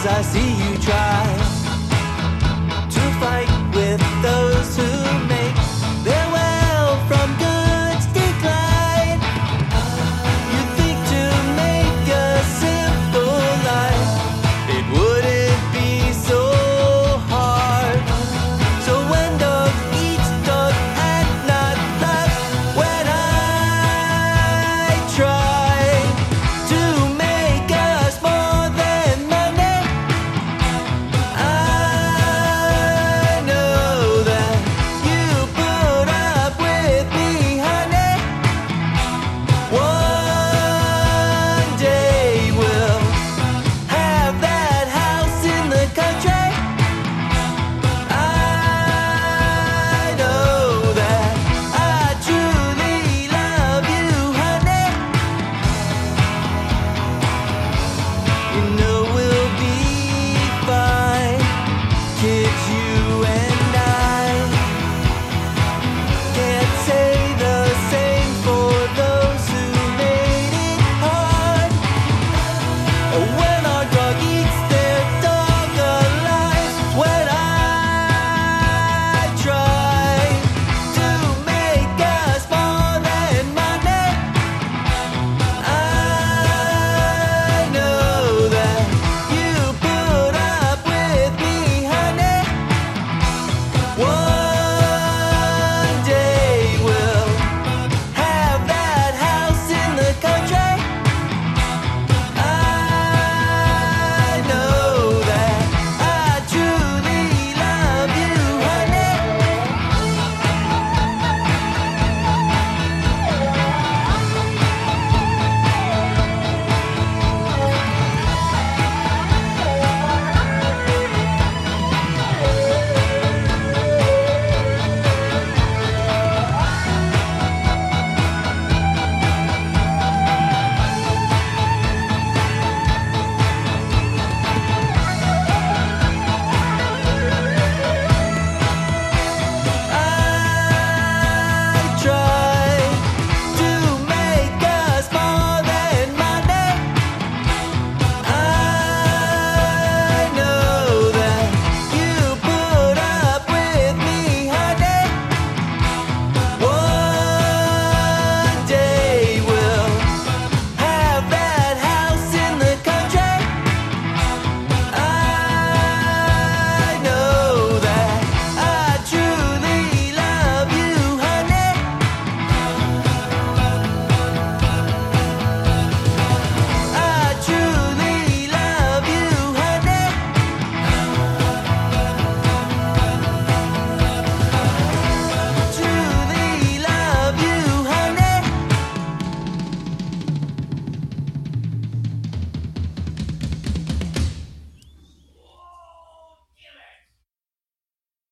as I see you try. You know